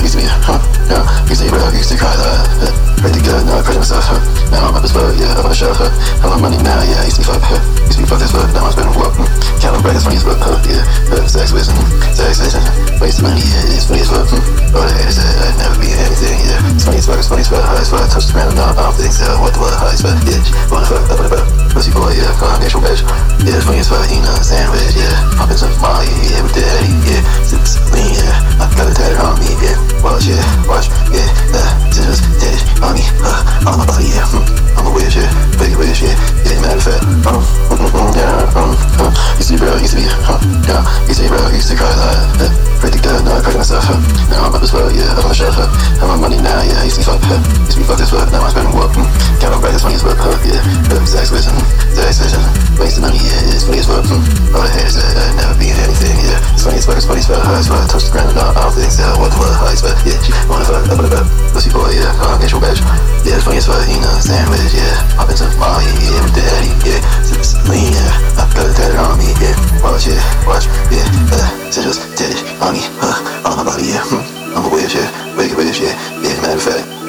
used to be, huh, yeah, used to eat real, used to cry, uh, pretty good, now I pressure myself, huh, now I'm up as fuck, yeah, up on the shelf, huh, I love money now, yeah, used to be fuck, huh, used to be fuck as fuck, now I'm spending work, hmm, counting bread, it's funny as fuck, huh, yeah, uh, sex with, hmm, sex with, uh, wasting money, yeah, it's funny as fuck, hmm, all the haters said I'd never be anything, yeah, it's funny as fuck, it's funny as fuck, high as fuck, touch the ground, no, I don't think so, what the fuck, high as fuck, yeah, wanna fuck, up the butt, pussy boy, yeah, come on, actual bitch, yeah, it's funny as fuck, you know, xanwhich, yeah, yeah, to be real, used to cry lot, uh, pretty good, now I crack myself, huh, now I'm up as fuck, yeah, up on the shelf, huh, have my money now, yeah, used to be huh, used to be fuck as fuck, now I'm spending work, mm, count on bread, it's funny as fuck, huh, yeah, uh, sex with, mm, sex with, uh, wasting money, yeah, it's funny as fuck, mm, all the haters said I'd never be anything, yeah, it's funny as fuck, it's funny as fuck, high as fuck, touch the ground, no, I don't think so, what the fuck, high as fuck, yeah, wanna fuck, up on the butt, pussy boy, yeah, on, get your bitch, yeah, it's funny as fuck, you know, xanwhich, yeah, scissors, titties, on me, uh, all on my body, yeah, hmm, I'm a